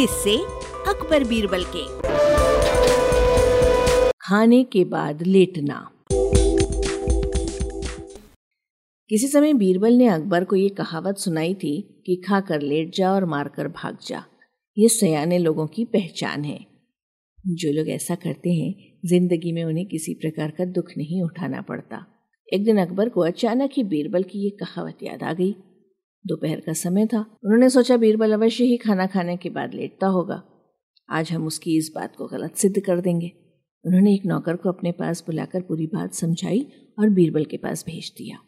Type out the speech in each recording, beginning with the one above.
किससे अकबर बीरबल के। खाने के बाद लेटना। किसी समय बीरबल ने अकबर को ये कहावत सुनाई थी कि खाकर लेट जा और मार कर भाग जा। ये सयाने लोगों की पहचान है। जो लोग ऐसा करते हैं, ज़िंदगी में उन्हें किसी प्रकार का दुख नहीं उठाना पड़ता। एक दिन अकबर को अचानक ही बीरबल की ये कहावत याद आ गई। दोपहर का समय था। उन्होंने सोचा बीरबल अवश्य ही खाना खाने के बाद लेटता होगा। आज हम उसकी इस बात को गलत सिद्ध कर देंगे। उन्होंने एक नौकर को अपने पास बुलाकर पूरी बात समझाई और बीरबल के पास भेज दिया।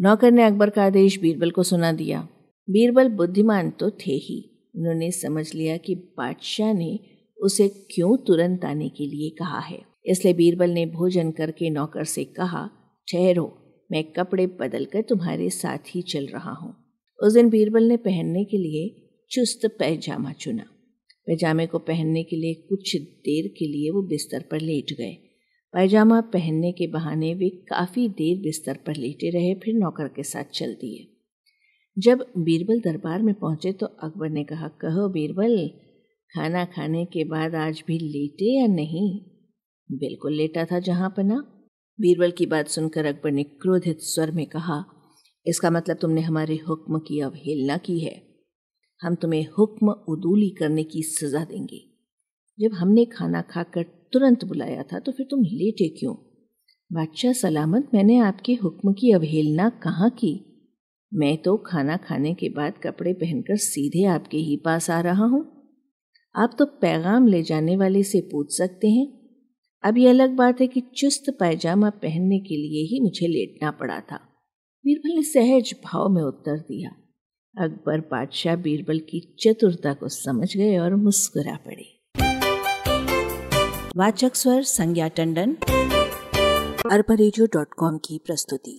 नौकर ने अकबर का आदेश बीरबल को सुना दिया। बीरबल बुद्धिमान तो थे ही। उन्होंने समझ लिया कि बादशाह ने उसे क्यों तुरंत आने के लिए कहा है। इसलिए बीरबल ने भोजन करके नौकर से कहा, ठहरो, मैं कपड़े बदल कर तुम्हारे साथ ही चल रहा हूँ। उस दिन बीरबल ने पहनने के लिए चुस्त पैजामा चुना। पैजामे को पहनने के लिए कुछ देर के लिए वो बिस्तर पर लेट गए। पैजामा पहनने के बहाने वे काफ़ी देर बिस्तर पर लेटे रहे, फिर नौकर के साथ चल दिए। जब बीरबल दरबार में पहुँचे तो अकबर ने कहा, कहो बीरबल, खाना खाने के बाद आज भी लेटे या नहीं? बिल्कुल लेटा था जहाँ पना। बीरबल की बात सुनकर अकबर ने क्रोधित स्वर में कहा इसका मतलब तुमने हमारे हुक्म की अवहेलना की है। हम तुम्हें हुक्म उदूली करने की सजा देंगे। जब हमने खाना खाकर तुरंत बुलाया था तो फिर तुम लेटे क्यों? बादशाह सलामत, मैंने आपके हुक्म की अवहेलना कहाँ की? मैं तो खाना खाने के बाद कपड़े पहनकर सीधे आपके ही पास आ रहा हूँ। आप तो पैगाम ले जाने वाले से पूछ सकते हैं। अब ये अलग बात है कि चुस्त पैजामा पहनने के लिए ही मुझे लेटना पड़ा था। बीरबल ने सहज भाव में उत्तर दिया। अकबर बादशाह बीरबल की चतुरता को समझ गए और मुस्कुरा पड़े। वाचक स्वर संज्ञा टंडन, अरबा की प्रस्तुति।